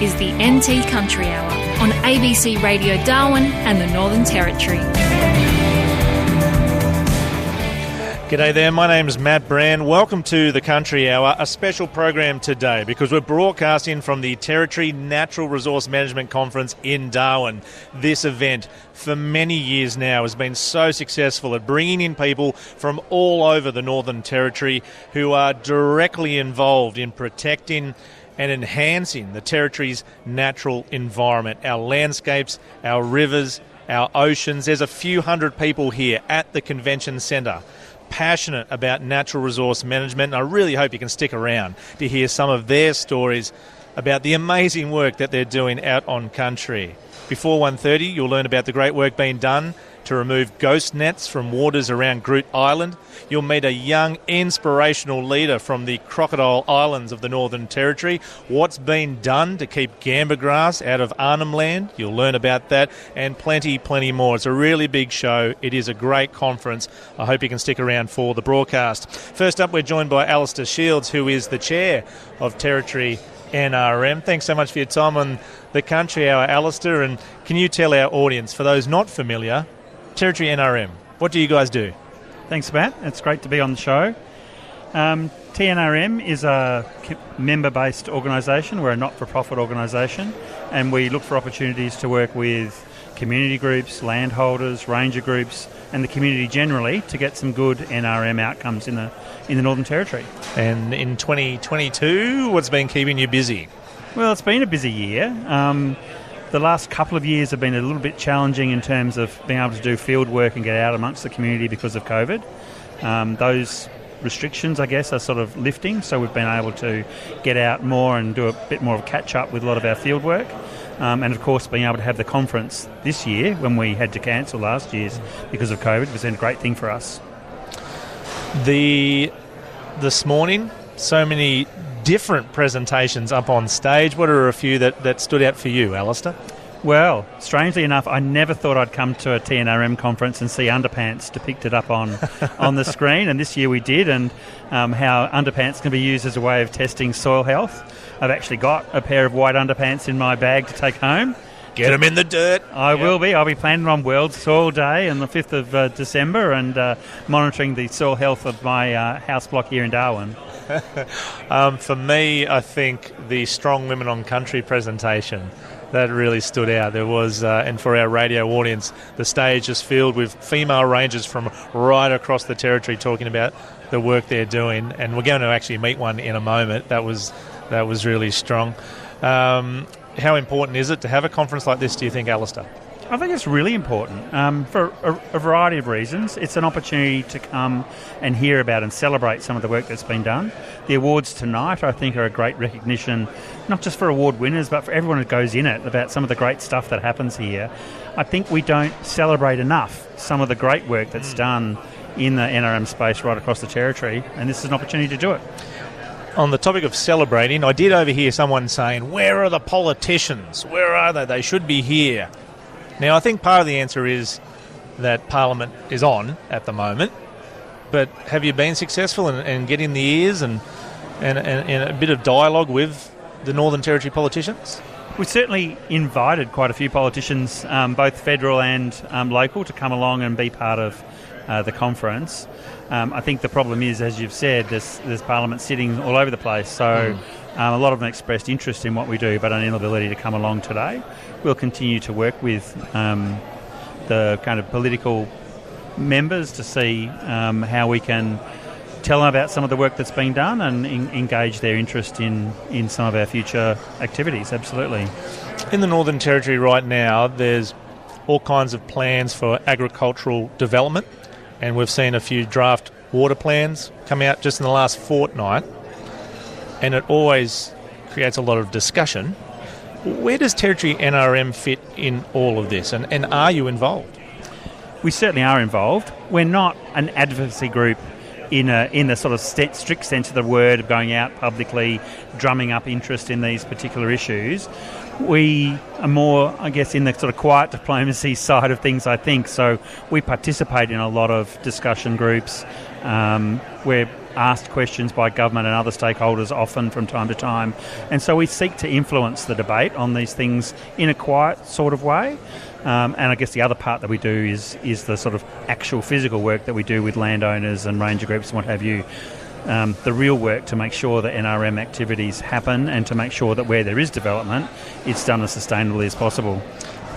is the NT Country Hour on ABC Radio Darwin and the Northern Territory. G'day there, my name is Matt Brann. Welcome to the Country Hour, a special program today because we're broadcasting from the Territory Natural Resource Management Conference in Darwin. This event, for many years now, has been so successful at bringing in people from all over the Northern Territory who are directly involved in protecting and enhancing the Territory's natural environment, our landscapes, our rivers, our oceans. There's a few hundred people here at the convention centre passionate about natural resource management. And I really hope you can stick around to hear some of their stories about the amazing work that they're doing out on country. Before 1.30, you'll learn about the great work being done to remove ghost nets from waters around Groote Eylandt. You'll meet a young, inspirational leader from the Crocodile Islands of the Northern Territory. What's been done to keep gamba grass out of Arnhem Land? You'll learn about that and plenty, plenty more. It's a really big show. It is a great conference. I hope you can stick around for the broadcast. First up, we're joined by Alistair Shields, who is the chair of Territory NRM. Thanks so much for your time on the Country Hour, Alistair. And can you tell our audience, for those not familiar, Territory NRM, what do you guys do? Thanks, Matt. It's great to be on the show. Um, TNRM is a member based organisation. We're a not for profit organisation, and we look for opportunities to work with community groups, landholders, ranger groups, and the community generally to get some good NRM outcomes in the in the Northern Territory. And in 2022, what's been keeping you busy? Well, it's been a busy year. Um, the last couple of years have been a little bit challenging in terms of being able to do field work and get out amongst the community because of COVID. Um, those restrictions, I guess, are sort of lifting, so we've been able to get out more and do a bit more of a catch up with a lot of our field work. Um, and of course, being able to have the conference this year when we had to cancel last year's because of COVID was a great thing for us. The this morning, so many different presentations up on stage. What are a few that, that stood out for you, Alistair? Well, strangely enough, I never thought I'd come to a TNRM conference and see underpants depicted up on on the screen, and this year we did, and um, how underpants can be used as a way of testing soil health. I've actually got a pair of white underpants in my bag to take home. Get them in the dirt. I yep. will be. I'll be planning on World Soil Day on the 5th of uh, December and uh, monitoring the soil health of my uh, house block here in Darwin. um, for me, I think the Strong Women on Country presentation that really stood out. There was, uh, and for our radio audience, the stage is filled with female rangers from right across the territory talking about the work they're doing, and we're going to actually meet one in a moment. That was that was really strong. Um, how important is it to have a conference like this? Do you think, Alistair? I think it's really important um, for a, a, variety of reasons. It's an opportunity to come and hear about and celebrate some of the work that's been done. The awards tonight, I think, are a great recognition, not just for award winners, but for everyone who goes in it about some of the great stuff that happens here. I think we don't celebrate enough some of the great work that's done in the NRM space right across the territory, and this is an opportunity to do it on the topic of celebrating, I did overhear someone saying, Where are the politicians? Where are they? They should be here. Now, I think part of the answer is that Parliament is on at the moment, but have you been successful in, in getting the ears and, and, and, and, a bit of dialogue with the Northern Territory politicians? We certainly invited quite a few politicians, um, both federal and um, local, to come along and be part of uh, the conference. Um, I think the problem is, as you've said, there's, there's Parliament sitting all over the place. So mm. um, a lot of them expressed interest in what we do, but an inability to come along today. We'll continue to work with um, the kind of political members to see um, how we can tell them about some of the work that's been done and in, engage their interest in, in some of our future activities. Absolutely. In the Northern Territory right now, there's all kinds of plans for agricultural development and we've seen a few draft water plans come out just in the last fortnight, and it always creates a lot of discussion. Where does Territory NRM fit in all of this, and, and are you involved? We certainly are involved. We're not an advocacy group in a in the sort of st- strict sense of the word of going out publicly, drumming up interest in these particular issues we are more, I guess, in the sort of quiet diplomacy side of things, I think. So we participate in a lot of discussion groups. Um, we're asked questions by government and other stakeholders often from time to time. And so we seek to influence the debate on these things in a quiet sort of way. Um, and I guess the other part that we do is is the sort of actual physical work that we do with landowners and ranger groups and what have you. Um, the real work to make sure that NRM activities happen and to make sure that where there is development, it's done as sustainably as possible.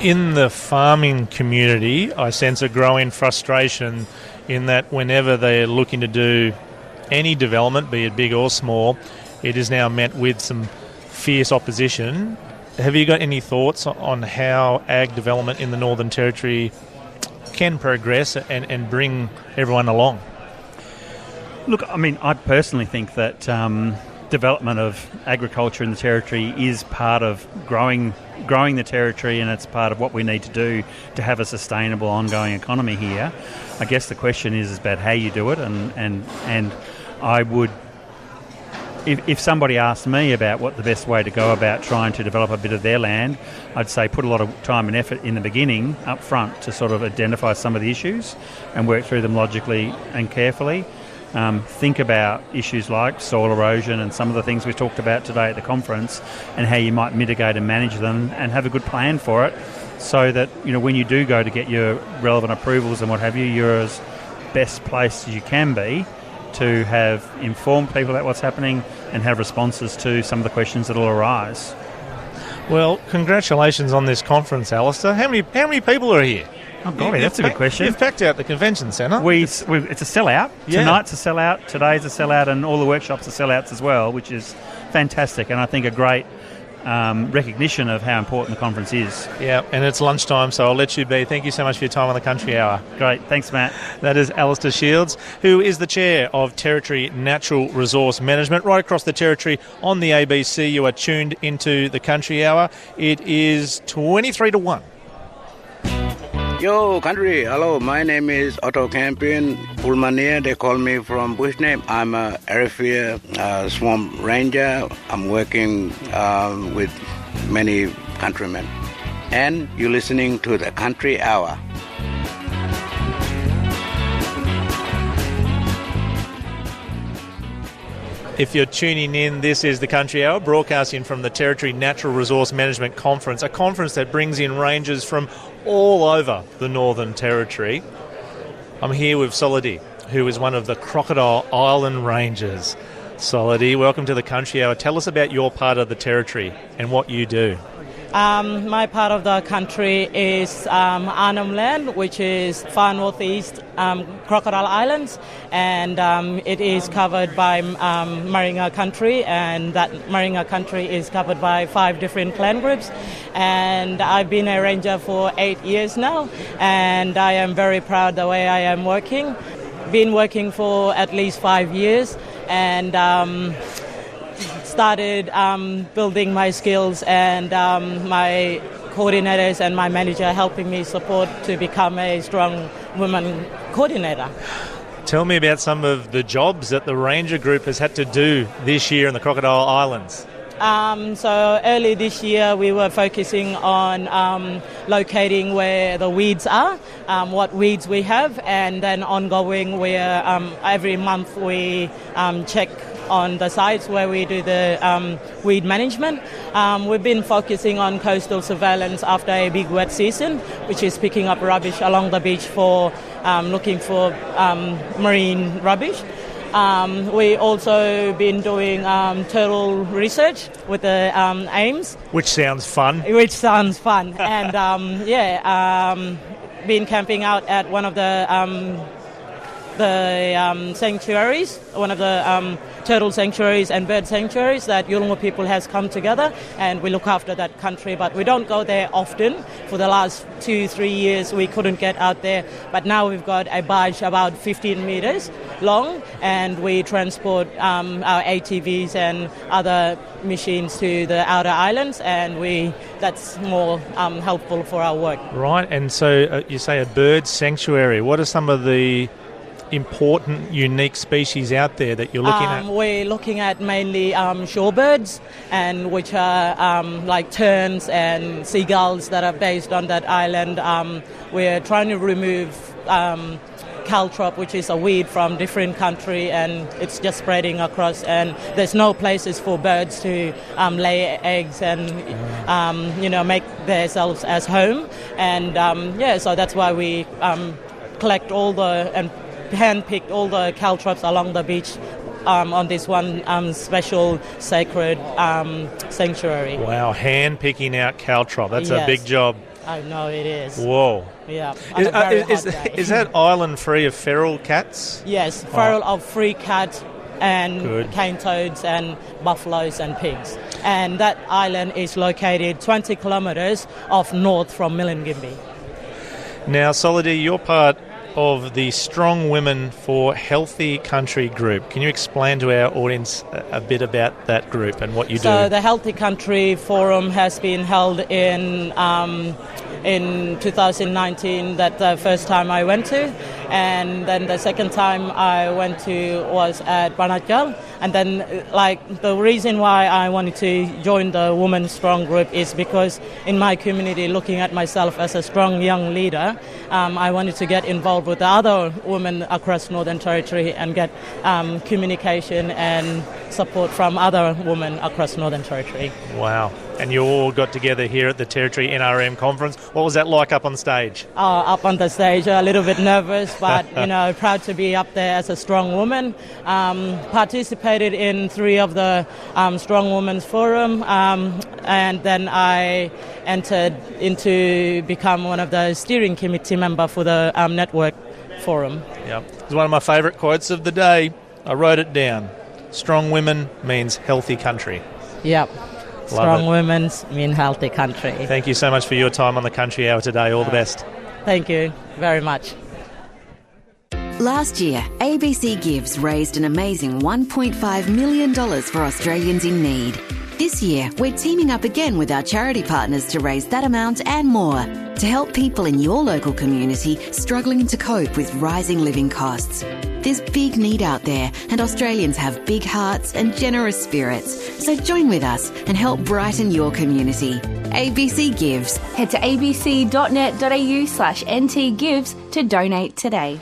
In the farming community, I sense a growing frustration in that whenever they're looking to do any development, be it big or small, it is now met with some fierce opposition have you got any thoughts on how ag development in the Northern Territory can progress and, and bring everyone along? Look, I mean, I personally think that um, development of agriculture in the territory is part of growing growing the territory, and it's part of what we need to do to have a sustainable, ongoing economy here. I guess the question is, about how you do it, and and and I would if, if somebody asked me about what the best way to go about trying to develop a bit of their land, I'd say put a lot of time and effort in the beginning up front to sort of identify some of the issues and work through them logically and carefully. Um, think about issues like soil erosion and some of the things we talked about today at the conference and how you might mitigate and manage them and have a good plan for it so that you know when you do go to get your relevant approvals and what have you you're as best placed as you can be to have informed people about what's happening and have responses to some of the questions that will arise. Well, congratulations on this conference, Alistair. How many how many people are here? Oh, golly, that's a good question. You've packed out the convention centre. We, it's, we, it's a sellout. Yeah. Tonight's a sellout. Today's a sellout, and all the workshops are sellouts as well, which is fantastic. And I think a great um, recognition of how important the conference is. Yeah, and it's lunchtime, so I'll let you be. Thank you so much for your time on the Country Hour. Great, thanks, Matt. That is Alistair Shields, who is the chair of Territory Natural Resource Management. Right across the territory on the ABC, you are tuned into the Country Hour. It is 23 to 1. Yo, country. Hello, my name is Otto Campion Pulmanier. They call me from Bushname. I'm a Arafura uh, swamp ranger. I'm working um, with many countrymen. And you're listening to the Country Hour. If you're tuning in, this is the Country Hour, broadcasting from the Territory Natural Resource Management Conference, a conference that brings in rangers from all over the Northern Territory. I'm here with Solidi, who is one of the Crocodile Island Rangers. Solidi, welcome to the Country Hour. Tell us about your part of the territory and what you do. Um, my part of the country is um, Arnhem Land, which is far northeast um, Crocodile Islands, and um, it is covered by um, Maringa country, and that Maringa country is covered by five different clan groups. And I've been a ranger for eight years now, and I am very proud the way I am working. Been working for at least five years, and um, started um, building my skills and um, my coordinators and my manager helping me support to become a strong woman coordinator. Tell me about some of the jobs that the Ranger Group has had to do this year in the Crocodile Islands. Um, so early this year, we were focusing on um, locating where the weeds are, um, what weeds we have, and then ongoing, where um, every month we um, check on the sites where we do the um, weed management. Um, we've been focusing on coastal surveillance after a big wet season, which is picking up rubbish along the beach for um, looking for um, marine rubbish. Um, we also been doing um, turtle research with the um, AIMS, which sounds fun. Which sounds fun, and um, yeah, been camping out at one of the the um, sanctuaries, one of the um, turtle sanctuaries and bird sanctuaries that Yolngu people has come together, and we look after that country. But we don't go there often. For the last two, three years, we couldn't get out there. But now we've got a barge about 15 meters long, and we transport um, our ATVs and other machines to the outer islands, and we that's more um, helpful for our work. Right, and so uh, you say a bird sanctuary. What are some of the important, unique species out there that you're looking um, at? We're looking at mainly um, shorebirds, and which are um, like terns and seagulls that are based on that island. Um, we're trying to remove um, caltrop, which is a weed from different country, and it's just spreading across. And there's no places for birds to um, lay eggs and um, you know make themselves as home. And um, yeah, so that's why we um, collect all the and handpick all the caltrops along the beach um, on this one um, special sacred um, sanctuary. Wow, hand picking out caltrop. That's a big job. I know it is. Whoa. Yeah. Is, uh, very is, is that island free of feral cats? Yes, feral of free cat and Good. cane toads and buffaloes and pigs. And that island is located 20 kilometers off north from Milingimbi. Now, Solidee, you're part of the Strong Women for Healthy Country group. Can you explain to our audience a, bit about that group and what you So do? So the Healthy Country Forum has been held in um, in 2019. That the first time I went to, and then the second time I went to was at Banatjarl. And then, like the reason why I wanted to join the Women Strong group is because in my community, looking at myself as a strong young leader, um, I wanted to get involved with the other women across Northern Territory and get um, communication and support from other women across Northern Territory. wow. And you all got together here at the Territory NRM conference. What was that like up on stage? Uh, up on the stage, a little bit nervous, but you know, proud to be up there as a strong woman. Um, participated in three of the um, Strong Women's Forum, um, and then I entered into become one of the steering committee member for the um, network forum. Yep. It's one of my favourite quotes of the day. I wrote it down. Strong women means healthy country. Yep. Strong it. women's mean healthy country. Thank you so much for your time on the Country Hour today. All the best. Thank you very much. Last year, ABC Gives raised an amazing $1.5 million for Australians in need. This year, we're teaming up again with our charity partners to raise that amount and more to help people in your local community struggling to cope with rising living costs. There's big need out there, and Australians have big hearts and generous spirits. So join with us and help brighten your community. ABC Gives. Head to abc.net.au slash ntgives to donate today.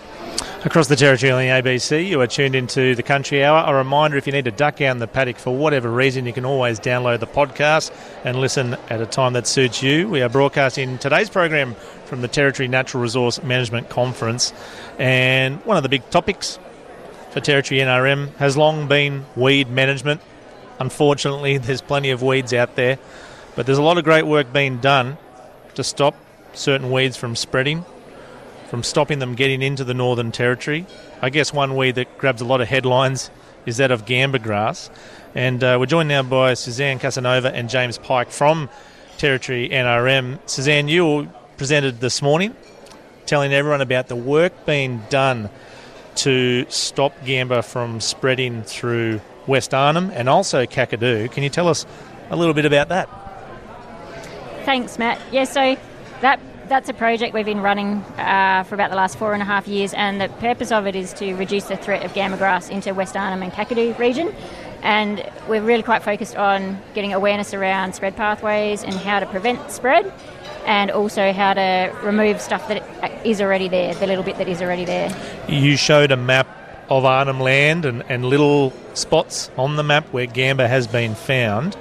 Across the territory on the ABC, you are tuned into the Country Hour. A reminder if you need to duck out in the paddock for whatever reason, you can always download the podcast and listen at a time that suits you. We are broadcasting today's program from the Territory Natural Resource Management Conference. And one of the big topics for Territory NRM has long been weed management. Unfortunately, there's plenty of weeds out there, but there's a lot of great work being done to stop certain weeds from spreading from stopping them getting into the Northern Territory. I guess one weed that grabs a lot of headlines is that of gamba grass. And uh, we're joined now by Suzanne Casanova and James Pike from Territory NRM. Suzanne, you presented this morning telling everyone about the work being done to stop gamba from spreading through West Arnhem and also Kakadu. Can you tell us a little bit about that? Thanks, Matt. Yeah, so that that's a project we've been running uh, for about the last four and a half years, and the purpose of it is to reduce the threat of gamba grass into West Arnhem and Kakadu region. And we're really quite focused on getting awareness around spread pathways and how to prevent spread, and also how to remove stuff that is already there, the little bit that is already there. You showed a map of Arnhem Land and, and little spots on the map where gamba has been found.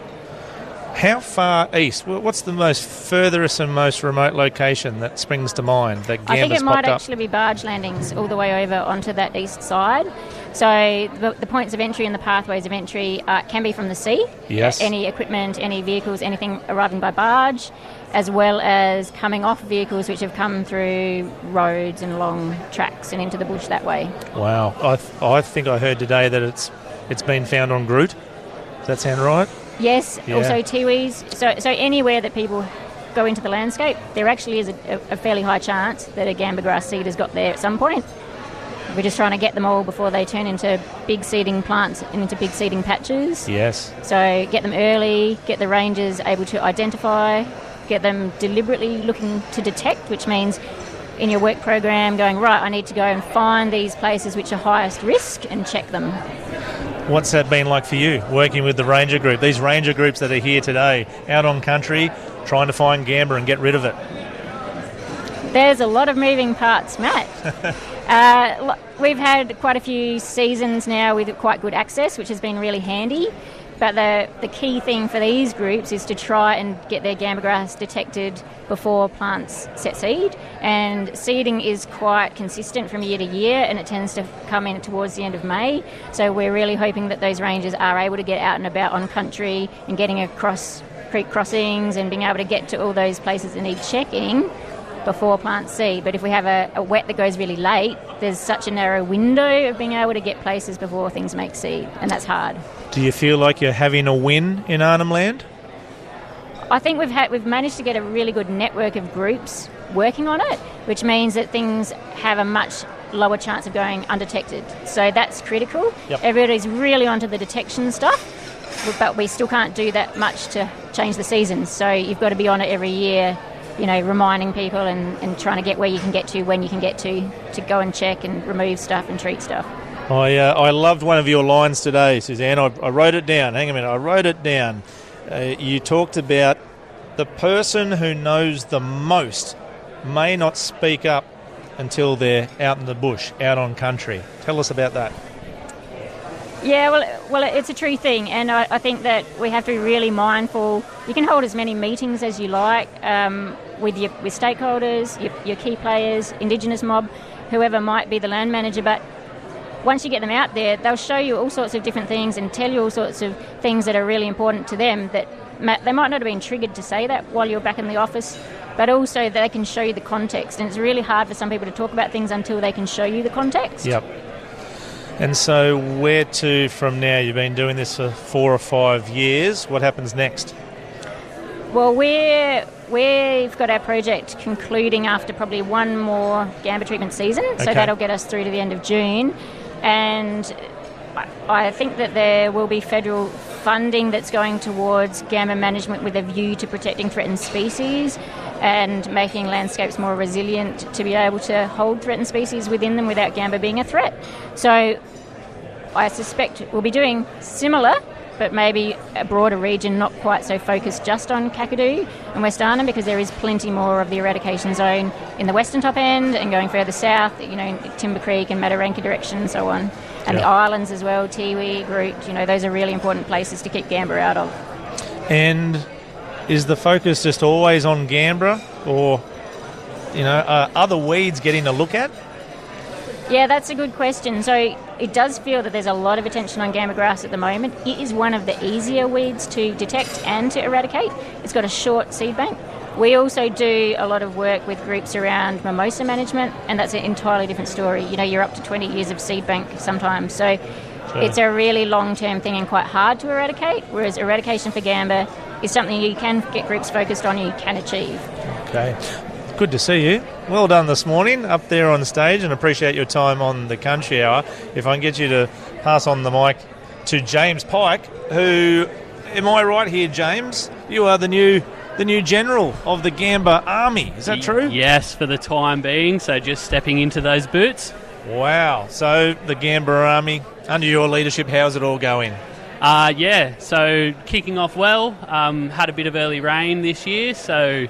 How far east? What's the most furthest and most remote location that springs to mind that I think it might up? actually be barge landings all the way over onto that east side. So the, the points of entry and the pathways of entry uh, can be from the sea. Yes. Any equipment, any vehicles, anything arriving by barge, as well as coming off vehicles which have come through roads and long tracks and into the bush that way. Wow, I, th- I think I heard today that it's it's been found on Groote. Does that sound right? Yes, Yeah. also tiwis. So, so anywhere that people go into the landscape, there actually is a, a fairly high chance that a gamba grass seed has got there at some point. We're just trying to get them all before they turn into big seeding plants and into big seeding patches. Yes. So get them early, get the rangers able to identify, get them deliberately looking to detect, which means in your work program going, right, I need to go and find these places which are highest risk and check them. What's that been like for you, working with the ranger group? These ranger groups that are here today, out on country, trying to find gamba and get rid of it. There's a lot of moving parts, Matt. uh, we've had quite a few seasons now with quite good access, which has been really handy. But the, the key thing for these groups is to try and get their gamba grass detected before plants set seed. And seeding is quite consistent from year to year and it tends to come in towards the end of May. So we're really hoping that those rangers are able to get out and about on country and getting across creek crossings and being able to get to all those places that need checking before plant seed. But if we have a, a, wet that goes really late, there's such a narrow window of being able to get places before things make seed, and that's hard. Do you feel like you're having a win in Arnhem Land? I think we've had we've managed to get a really good network of groups working on it, which means that things have a much lower chance of going undetected. So that's critical. Yep. Everybody's really onto the detection stuff, but we still can't do that much to change the seasons. So you've got to be on it every year you know, reminding people and, and trying to get where you can get to when you can get to to go and check and remove stuff and treat stuff. I, uh, I loved one of your lines today, Suzanne. I, I wrote it down. Hang a minute. I wrote it down. Uh, you talked about the person who knows the most may not speak up until they're out in the bush, out on country. Tell us about that. Yeah, well, well, it's a true thing, and I, I, think that we have to be really mindful. You can hold as many meetings as you like um, with your with stakeholders, your, your key players, Indigenous mob, whoever might be the land manager, but once you get them out there, they'll show you all sorts of different things and tell you all sorts of things that are really important to them that they might not have been triggered to say that while you're back in the office, but also they can show you the context. And it's really hard for some people to talk about things until they can show you the context. Yep. And so, where to from now? You've been doing this for four or five years. What happens next? Well, we're, we've got our project concluding after probably one more gamba treatment season, so Okay. that'll get us through to the end of June. And I- I think that there will be federal funding that's going towards gamba management with a view to protecting threatened species and making landscapes more resilient to be able to hold threatened species within them without gamba being a threat. So I suspect we'll be doing similar, but maybe a broader region, not quite so focused just on Kakadu and West Arnhem, because there is plenty more of the eradication zone in the western top end and going further south, you know, Timber Creek and Mataranka direction and so on. And the islands as well, Tiwi, Groote, you know, those are really important places to keep gamba out of. And is the focus just always on gamba, or you know, are other weeds getting a look at? Yeah, that's a good question. So it does feel that there's a lot of attention on gamba grass at the moment. It is one of the easier weeds to detect and to eradicate. It's got a short seed bank. We also do a lot of work with groups around mimosa management, and that's an entirely different story. You know, you're up to 20 years of seed bank sometimes, so it's a really long term thing and quite hard to eradicate. Whereas eradication for gamba is something you can get groups focused on and you can achieve. Okay. Good to see you. Well done this morning up there on stage and appreciate your time on the Country Hour. If I can get you to pass on the mic to James Pike, who, am I right here, James? You are the new the new general of the Gamba Army. Is that true? Yes, for the time being. So just stepping into those boots. Wow. So the Gamba Army, under your leadership, how's it all going? Uh, yeah, so kicking off well. Um, had a bit of early rain this year, so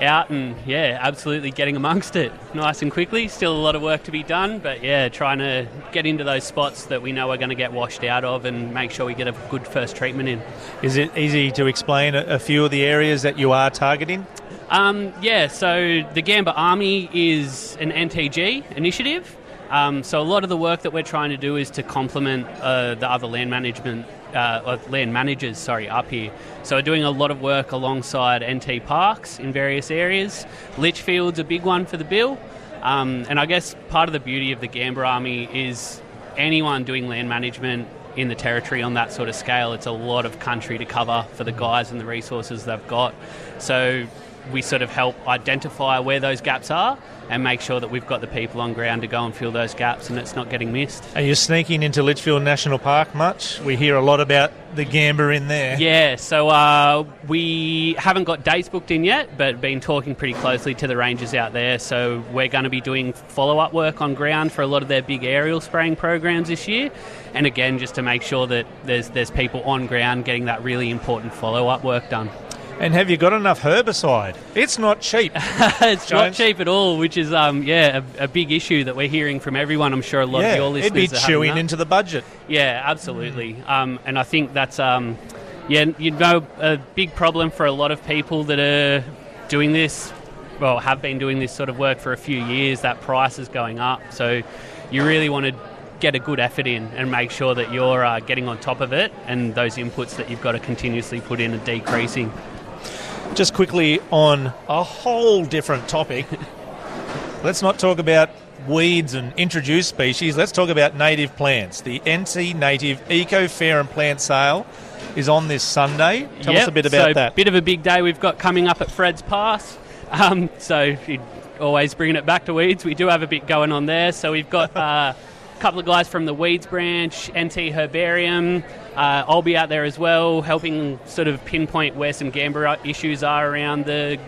out and yeah, absolutely getting amongst it nice and quickly. Still a lot of work to be done, but yeah, trying to get into those spots that we know are going to get washed out of and make sure we get a good first treatment in. Is it easy to explain a, a few of the areas that you are targeting? Um, yeah, so the Gamba Army is an NTG initiative. Um, so a lot of the work that we're trying to do is to complement uh, the other land management, uh, or land managers, sorry, up here. So we're doing a lot of work alongside NT parks in various areas. Litchfield's a big one for the bill. Um, and I guess part of the beauty of the Gamba Army is anyone doing land management in the territory on that sort of scale, it's a lot of country to cover for the guys and the resources they've got. So we sort of help identify where those gaps are and make sure that we've got the people on ground to go and fill those gaps and it's not getting missed. Are you sneaking into Litchfield National Park much? We hear a lot about the Gamba in there. Yeah, so uh, we haven't got dates booked in yet, but been talking pretty closely to the rangers out there. So we're going to be doing follow up work on ground for a lot of their big aerial spraying programs this year, and again just to make sure that there's there's people on ground getting that really important follow up work done. And have you got enough herbicide? It's not cheap. it's not cheap at all, which is um, yeah a, a big issue that we're hearing from everyone. I'm sure a lot yeah, of your listeners it'd be are chewing into the budget. Yeah, absolutely. Um, and I think that's um, yeah, you know, a big problem for a lot of people that are doing this. Well, have been doing this sort of work for a few years. That price is going up, so you really want to get a good effort in and make sure that you're uh, getting on top of it, and those inputs that you've got to continuously put in are decreasing. Just quickly on a whole different topic. Let's not talk about weeds and introduced species. Let's talk about native plants. The NT Native Eco Fair and Plant Sale is on this Sunday. Tell us a bit about so that. Bit of a big day we've got coming up at Fred's Pass. Um, so always bringing it back to weeds. We do have a bit going on there. So we've got uh, a couple of guys from the Weeds branch, NT Herbarium. Uh, I'll be out there as well, helping sort of pinpoint where some gamba issues are around the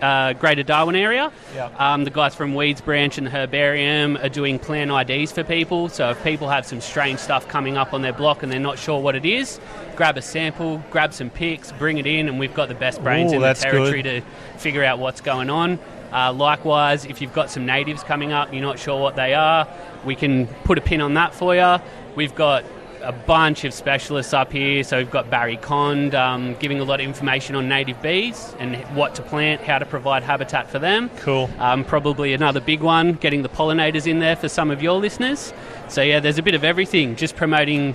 uh, Greater Darwin area. Yep. Um, the guys from Weeds Branch and the Herbarium are doing plant IDs for people. So if people have some strange stuff coming up on their block and they're not sure what it is, grab a sample, grab some pics, bring it in, and we've got the best brains Ooh, in the territory good. to figure out what's going on. Uh, likewise, if you've got some natives coming up, you're not sure what they are, we can put a pin on that for you. We've got a bunch of specialists up here. So we've got Barry Cond um, giving a lot of information on native bees and what to plant, how to provide habitat for them. Cool. Um, probably another big one, getting the pollinators in there for some of your listeners. So yeah, there's a bit of everything. Just promoting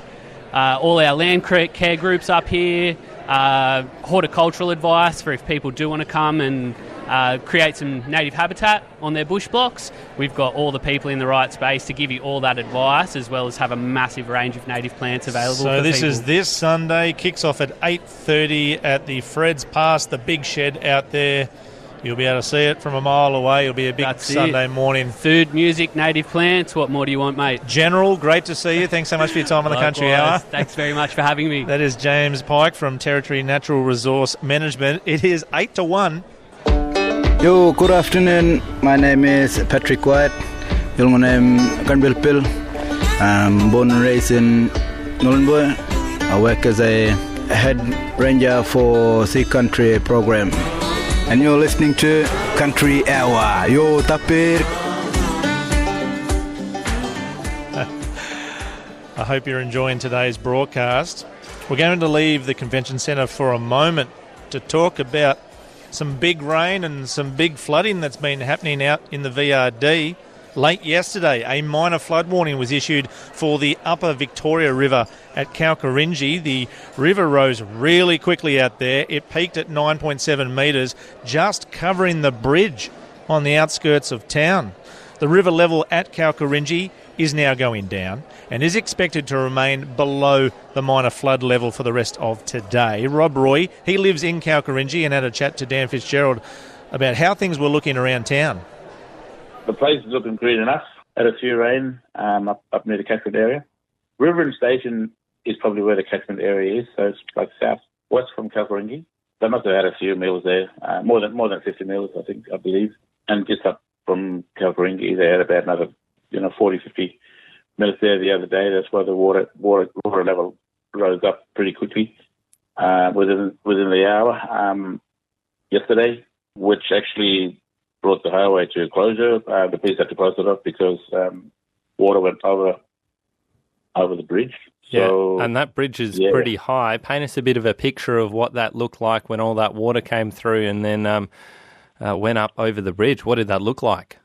uh, all our land care groups up here, uh, horticultural advice for if people do want to come and uh, create some native habitat on their bush blocks. We've got all the people in the right space to give you all that advice, as well as have a massive range of native plants available. So this people. is this Sunday. Kicks off at eight thirty at the Fred's Pass, the big shed out there. You'll be able to see it from a mile away. It'll be a big That's it. Sunday morning. food, music, native plants. What more do you want, mate? General, great to see you. Thanks so much for your time on the Country Hour. Thanks very much for having me. That is James Pike from Territory Natural Resource Management. It is eight to one. Yo, good afternoon. My name is Patrick White. Your name Granville Pill. I'm born and raised in Nullenburg. I work as a head ranger for Sea Country program. And you're listening to Country Hour. Yo, tapir. I hope you're enjoying today's broadcast. We're going to leave the convention centre for a moment to talk about some big rain and some big flooding that's been happening out in the VRD. Late yesterday, a minor flood warning was issued for the upper Victoria River at Kalkarindji. The river rose really quickly out there. It peaked at 9.7 metres, just covering the bridge on the outskirts of town. The river level at Kalkarindji is now going down and is expected to remain below the minor flood level for the rest of today. Rob Roy, he lives in Kalkarindji and had a chat to Dan Fitzgerald about how things were looking around town. The place is looking green enough. Had a few rain um, up, up near the catchment area. Riveren Station is probably where the catchment area is, so it's like south west from Kalkaringi. They must have had a few meals there, uh, more than more than 50 meals, I think, I believe. And just up from Kalkaringi, they had about another, you know, 40, 50 meals there the other day. That's why the water water water level rose up pretty quickly uh, within within the hour um, yesterday, which actually brought the highway to a closure. Uh, the police had to close it off because um, water went over over the bridge. So, yeah, and that bridge is yeah. pretty high. Paint us a bit of a picture of what that looked like when all that water came through and then um, uh, went up over the bridge. What did that look like?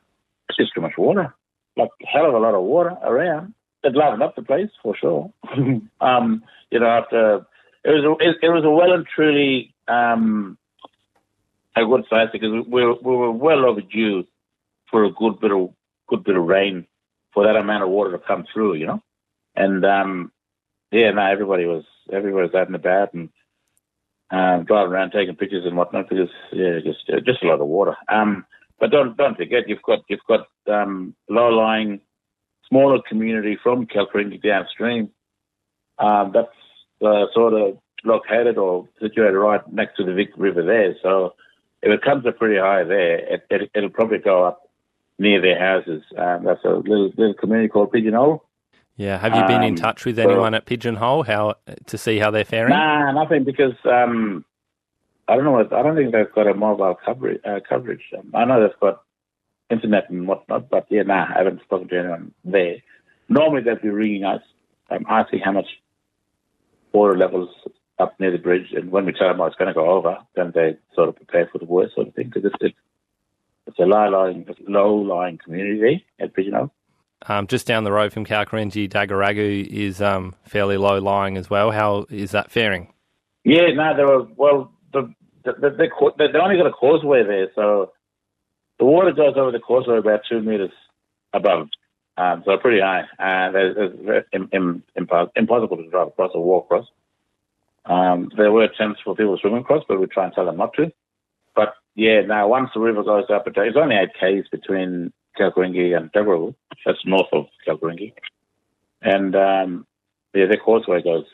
It's just too much water, like hell of a lot of water around. It livened up the place for sure. um, you know, after it was a, it, it was a well and truly um, a good size because we were, we were well overdue for a good bit of good bit of rain for that amount of water to come through. You know, and um, yeah, no, everybody was everybody was out and about and um, driving around taking pictures and whatnot because yeah, just uh, just a lot of water. Um, but don't don't forget you've got you've got um, low lying smaller community from Kalkaringi downstream. Um, that's uh, sort of located or situated right next to the Vic River there. So if it comes up pretty high there, it, it, it'll probably go up near their houses. Um, that's a little little community called Pigeonhole. Yeah, have you been in Um, touch with anyone at Pigeonhole how to see how they're faring? Nah, nothing because um, I don't know. What, I don't think they've got a mobile coverage. Uh, coverage. Um, I know they've got internet and whatnot, but yeah, nah, I haven't spoken to anyone there. Normally they'd be ringing us, um, asking how much water levels up near the bridge, and when we tell them oh, it's going to go over, then they sort of prepare for the worst sort of thing because it's, it's, it's a low-lying, low-lying community at Pigeon Um, just down the road from Kalkarindji, Daguragu is um, fairly low lying as well. How is that faring? Yeah, no, they were well. The, the, the, they, only got a causeway there, so the water goes over the causeway about two meters above, um, so pretty high, and it's, impossible to drive across or walk across. Um, there were attempts for people to swim across, but we try and tell them not to. But yeah, now once the river goes up, it's only eight k's between Kalkarindji and Daguragu. That's north of Kalkarindji, and um, yeah, their causeway goes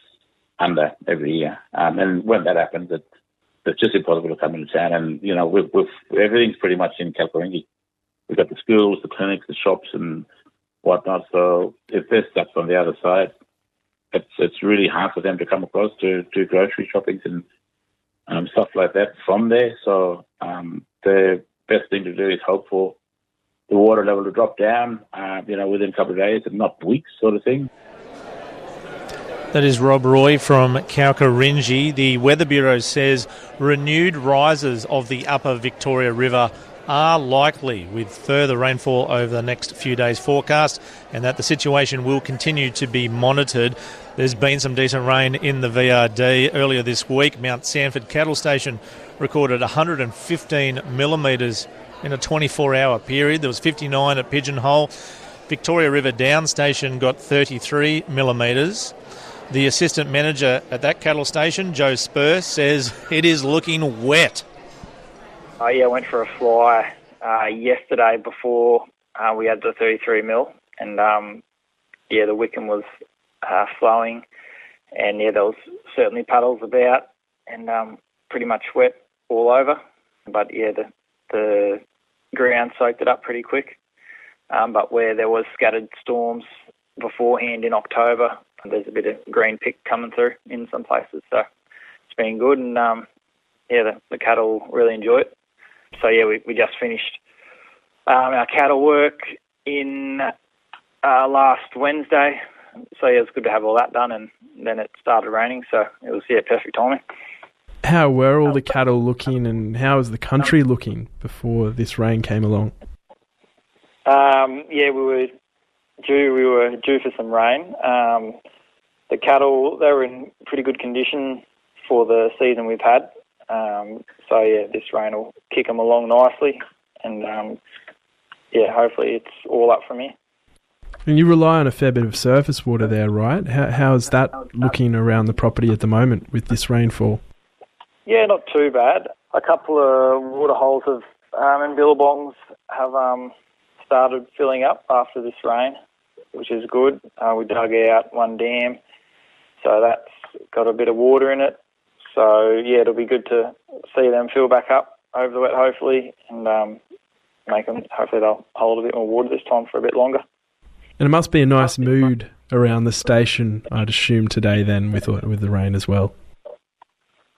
under every year. Um, and when that happens, it, it's just impossible to come into town. And you know, we've, we've everything's pretty much in Kalkarindji. We've got the schools, the clinics, the shops, and whatnot. So if they're stuck on the other side, it's it's really hard for them to come across to do grocery shopping and um, stuff like that from there. So um, the best thing to do is hope for the water level to drop down, uh, you know, within a couple of days and not weeks, sort of thing. That is Rob Roy from Kalkarindji. The Weather Bureau says renewed rises of the upper Victoria River are likely with further rainfall over the next few days forecast and that the situation will continue to be monitored. There's been some decent rain in the VRD earlier this week. Mount Sanford Cattle Station recorded 115 millimetres in a 24 hour period. There was 59 at Pigeonhole. Victoria River Downs Station got 33 millimetres. The assistant manager at that cattle station, Joe Spur, says it is looking wet. Uh, yeah, I went for a fly uh, yesterday before uh, we had the 33 mil, and um, yeah, the Wickham was uh, flowing, and yeah, there was certainly puddles about, and um, pretty much wet all over. But yeah, the the ground soaked it up pretty quick. Um, but where there was scattered storms beforehand in October, there's a bit of green pick coming through in some places, so it's been good. And um, yeah, the, the cattle really enjoy it. So yeah, we, we just finished um, our cattle work in uh, last Wednesday. So yeah, it was good to have all that done, and then it started raining, so it was yeah perfect timing. How were all the cattle looking, and how was the country looking before this rain came along? Um, yeah, we were due. We were due for some rain. Um, the cattle they were in pretty good condition for the season we've had. Um, so yeah, this rain will kick them along nicely, and um, yeah, hopefully it's all up from here. And you rely on a fair bit of surface water there, right? How, how is that looking around the property at the moment with this rainfall? Yeah, not too bad. A couple of water holes have um, and billabongs have um, started filling up after this rain, which is good. Uh, we dug out one dam so that's got a bit of water in it. So yeah, it'll be good to see them fill back up over the wet, hopefully, and um, make them. Hopefully, they'll hold a bit more water this time for a bit longer. And it must be a nice mood around the station, I'd assume today. Then with with the rain as well.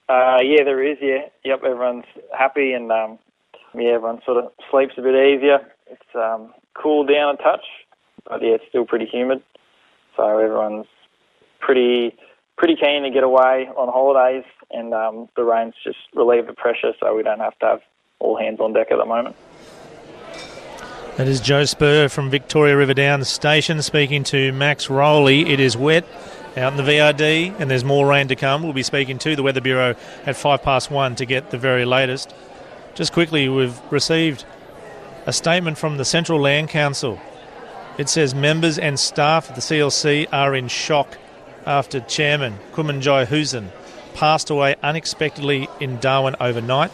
Uh, yeah, there is. Yeah, yep. Everyone's happy, and um, yeah, everyone sort of sleeps a bit easier. It's um, cooled down a touch, but yeah, it's still pretty humid. So everyone's pretty pretty keen to get away on holidays, and um, the rains just relieve the pressure, so we don't have to have all hands on deck at the moment. That is Joe Spur from Victoria River Downs Station speaking to Max Rowley. It is wet out in the VRD, and there's more rain to come. We'll be speaking to the Weather Bureau at five past one to get the very latest. Just quickly, we've received a statement from the Central Land Council. It says members and staff of the CLC are in shock after Chairman Kumanjai Hoosan passed away unexpectedly in Darwin overnight.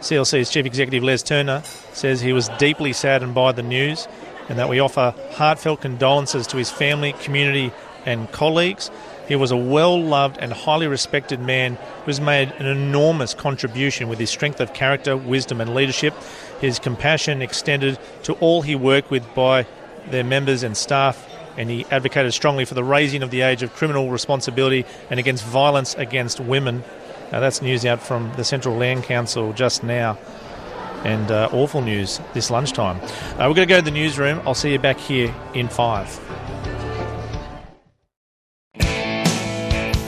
CLC's Chief Executive Les Turner says he was deeply saddened by the news and that we offer heartfelt condolences to his family, community, and colleagues. He was a well loved and highly respected man who's made an enormous contribution with his strength of character, wisdom, and leadership. His compassion extended to all he worked with by their members and staff and he advocated strongly for the raising of the age of criminal responsibility and against violence against women. Uh, that's news out from the Central Land Council just now. And uh, awful news this lunchtime. Uh, we're going to go to the newsroom. I'll see you back here in five.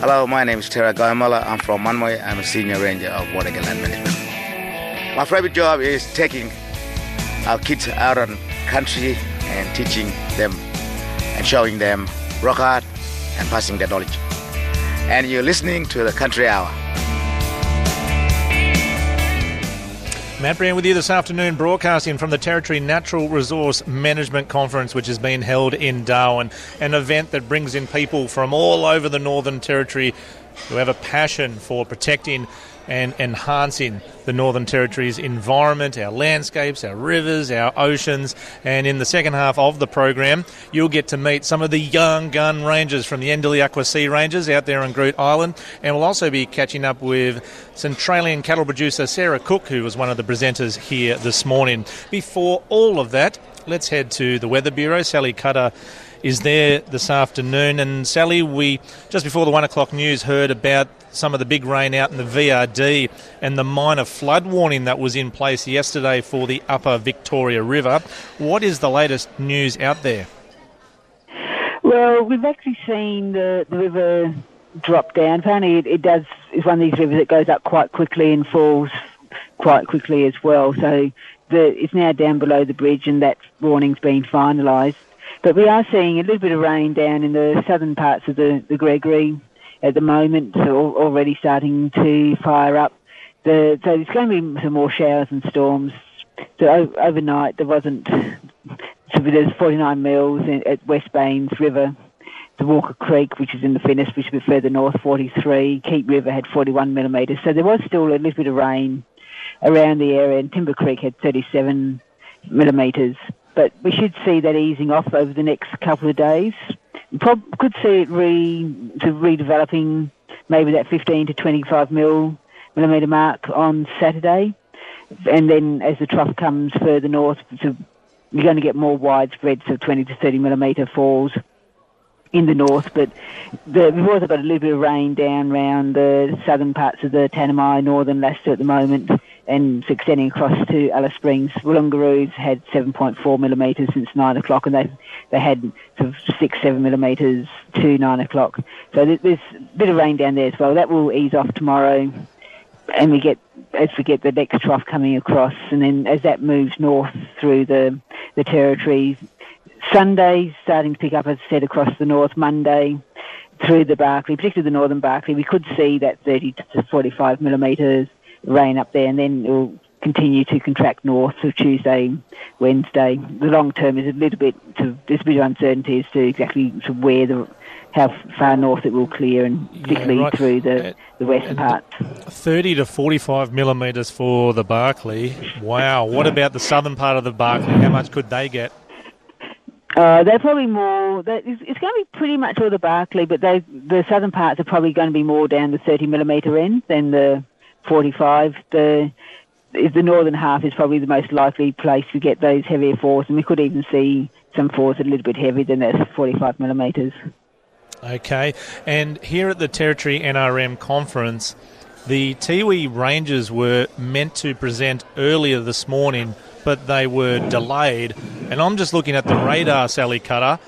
Hello, my name is Tera Gaimala. I'm from Manmoy. I'm a senior ranger of Warddeken Land Management. My favorite job is taking our kids out on country and teaching them and showing them rock hard and passing their knowledge. And you're listening to the Country Hour. Matt Brann with you this afternoon, broadcasting from the Territory Natural Resource Management Conference, which has been held in Darwin, an event that brings in people from all over the Northern Territory who have a passion for protecting and enhancing the Northern Territory's environment, our landscapes, our rivers, our oceans. And in the second half of the program, you'll get to meet some of the young gun rangers from the Anindilyakwa Sea Rangers out there on Groote Eylandt. And we'll also be catching up with Centralian cattle producer Sarah Cook, who was one of the presenters here this morning. Before all of that, let's head to the Weather Bureau. Sally Cutter is there this afternoon. And Sally, we just before the one o'clock news heard about some of the big rain out in the VRD and the minor flood warning that was in place yesterday for the upper Victoria River. What is the latest news out there? Well, we've actually seen the, the river drop down. Apparently, it, it does it's one of these rivers that goes up quite quickly and falls quite quickly as well. So the, it's now down below the bridge, and that warning's been finalised. But we are seeing a little bit of rain down in the southern parts of the, the Gregory at the moment, so already starting to fire up. The, so there's going to be some more showers and storms. So overnight there wasn't. So there's 49 mils in, at West Baines River. The Walker Creek, which is in the Finniss, which is further north, 43. Keep River had 41 millimetres. So there was still a little bit of rain around the area, and Timber Creek had 37 millimetres but we should see that easing off over the next couple of days. Prob- could see it re to redeveloping maybe that 15 to 25 mil millimetre mark on Saturday, and then as the trough comes further north, so you're going to get more widespread, so 20 to 30 millimetre falls in the north, but the, we've also got a little bit of rain down around the southern parts of the Tanami, northern Lasseter at the moment and extending across to Alice Springs. Wollongaroos had 7.4 millimetres since 9 o'clock, and they they had sort of 6, 7 millimetres to 9 o'clock. So there's a bit of rain down there as well. That will ease off tomorrow, and we get as we get the next trough coming across, and then as that moves north through the the territories, Sunday starting to pick up, as I said, across the north. Monday through the Barkly, particularly the northern Barkly, we could see that 30 to 45 millimetres rain up there, and then it will continue to contract north to Tuesday, Wednesday. The long term is a little bit, to, there's a bit of uncertainty as to exactly to where the how far north it will clear, and particularly yeah, right. through the, uh, the western parts. 30 to 45 millimetres for the Barkly. Wow. What about the southern part of the Barkly? How much could they get? Uh, they're probably more. It's, it's, going to be pretty much all the Barkly, but they, the southern parts are probably going to be more down the 30 millimetre end than the 45. The the northern half is probably the most likely place to get those heavier falls, and we could even see some falls a little bit heavier than that 45 millimetres. Okay, and here at the Territory NRM conference, the Tiwi Rangers were meant to present earlier this morning, but they were delayed. And I'm just looking at the radar, Sally Cutter.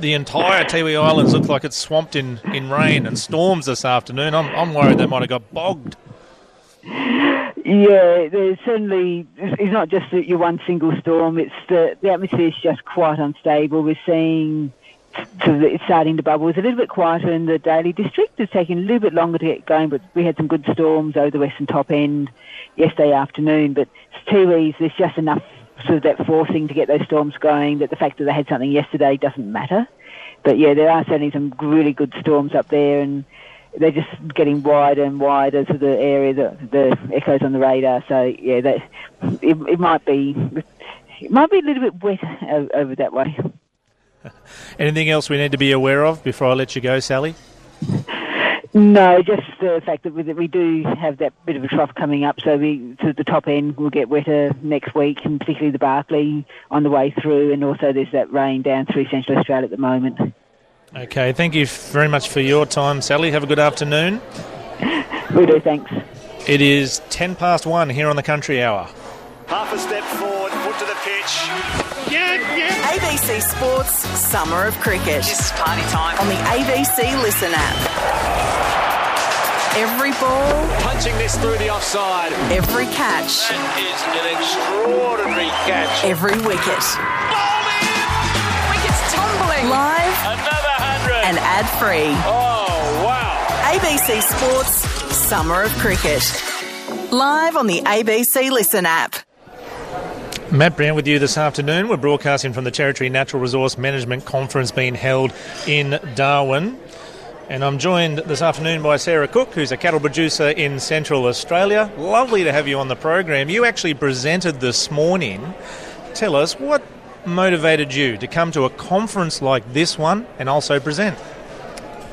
The entire Tiwi Islands look like it's swamped in, in rain and storms this afternoon. I'm, I'm worried they might have got bogged. Yeah, there's certainly, it's not just your one single storm, it's the, the atmosphere is just quite unstable. We're seeing it's starting to bubble. It's a little bit quieter in the Daly district. It's taking a little bit longer to get going, but we had some good storms over the western top end yesterday afternoon. But Tiwi's, there's just enough sort of that forcing to get those storms going that the fact that they had something yesterday doesn't matter. But yeah, there are certainly some really good storms up there, and they're just getting wider and wider to the area that the echoes on the radar. So yeah, that it, it might be it might be a little bit wet over that way. Anything else we need to be aware of before I let you go, Sally? No, just the fact that we, that we do have that bit of a trough coming up, so we to the top end will get wetter next week, and particularly the Barkly on the way through, and also there's that rain down through Central Australia at the moment. Okay, thank you very much for your time, Sally. Have a good afternoon. We do, thanks. It is 10 past 1 here on the Country Hour. Half a step forward, foot to the pitch. Yeah, yeah. ABC Sports Summer of Cricket. This is party time. On the ABC Listen app. Every ball. Punching this through the offside. Every catch. That is an extraordinary catch. Every wicket. Wickets tumbling. Live. Another hundred. And ad free. Oh, wow. ABC Sports Summer of Cricket. Live on the ABC Listen app. Matt Brann with you this afternoon. We're broadcasting from the Territory Natural Resource Management Conference being held in Darwin. And I'm joined this afternoon by Sarah Cook, who's a cattle producer in Central Australia. Lovely to have you on the program. You actually presented this morning. Tell us what motivated you to come to a conference like this one and also present?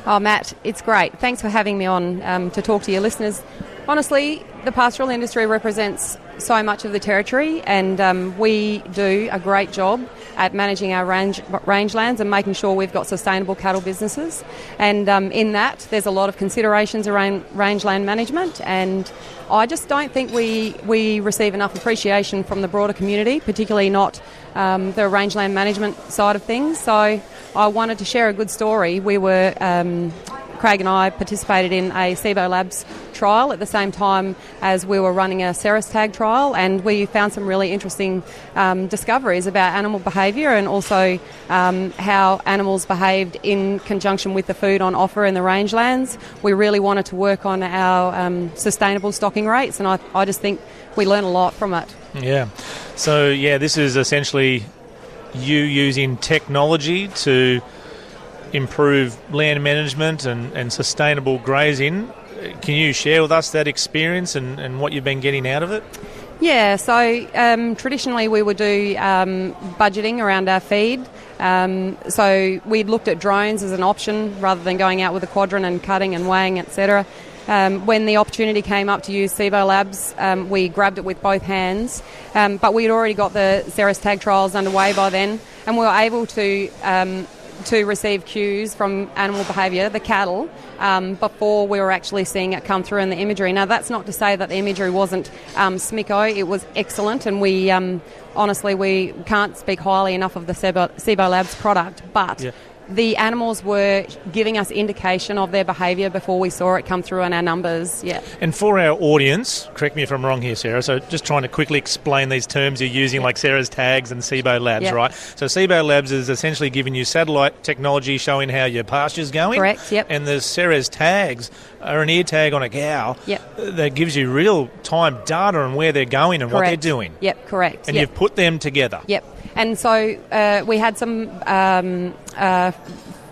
Oh, Matt, it's great. Thanks for having me on um, to talk to your listeners. Honestly, the pastoral industry represents so much of the territory, and um, we do a great job at managing our range, rangelands and making sure we've got sustainable cattle businesses. And um, in that, there's a lot of considerations around rangeland management, and I just don't think we, we receive enough appreciation from the broader community, particularly not um, the rangeland management side of things. So I wanted to share a good story. We were um, Craig and I participated in a Cibo Labs trial at the same time as we were running a Ceres tag trial, and we found some really interesting um, discoveries about animal behaviour and also um, how animals behaved in conjunction with the food on offer in the rangelands. We really wanted to work on our um, sustainable stocking rates, and I, I just think we learn a lot from it. Yeah. So, yeah, this is essentially you using technology to improve land management and, and sustainable grazing. Can you share with us that experience and, and what you've been getting out of it? Yeah, so um, traditionally we would do um, budgeting around our feed. Um, so we looked at drones as an option rather than going out with a quadrant and cutting and weighing, etc. Um, when the opportunity came up to use Cibo Labs, um, we grabbed it with both hands. Um, but we'd already got the Ceres tag trials underway by then, and we were able to um, to receive cues from animal behaviour, the cattle, um, before we were actually seeing it come through in the imagery. Now, that's not to say that the imagery wasn't um, smicko, it was excellent, and we um, honestly we can't speak highly enough of the Cibo, Labs product, but. Yeah the animals were giving us indication of their behaviour before we saw it come through in our numbers. Yeah. And for our audience, correct me if I'm wrong here, Sarah. So just trying to quickly explain these terms you're using, yep. like Ceres tags and Cibo Labs, yep. right? So Cibo Labs is essentially giving you satellite technology showing how your pasture's going. Correct. Yep. And the Ceres tags are an ear tag on a cow. Yep. That gives you real time data on where they're going and correct. what they're doing. Yep. Correct. And you've put them together. Yep. And so uh, we had some um, uh,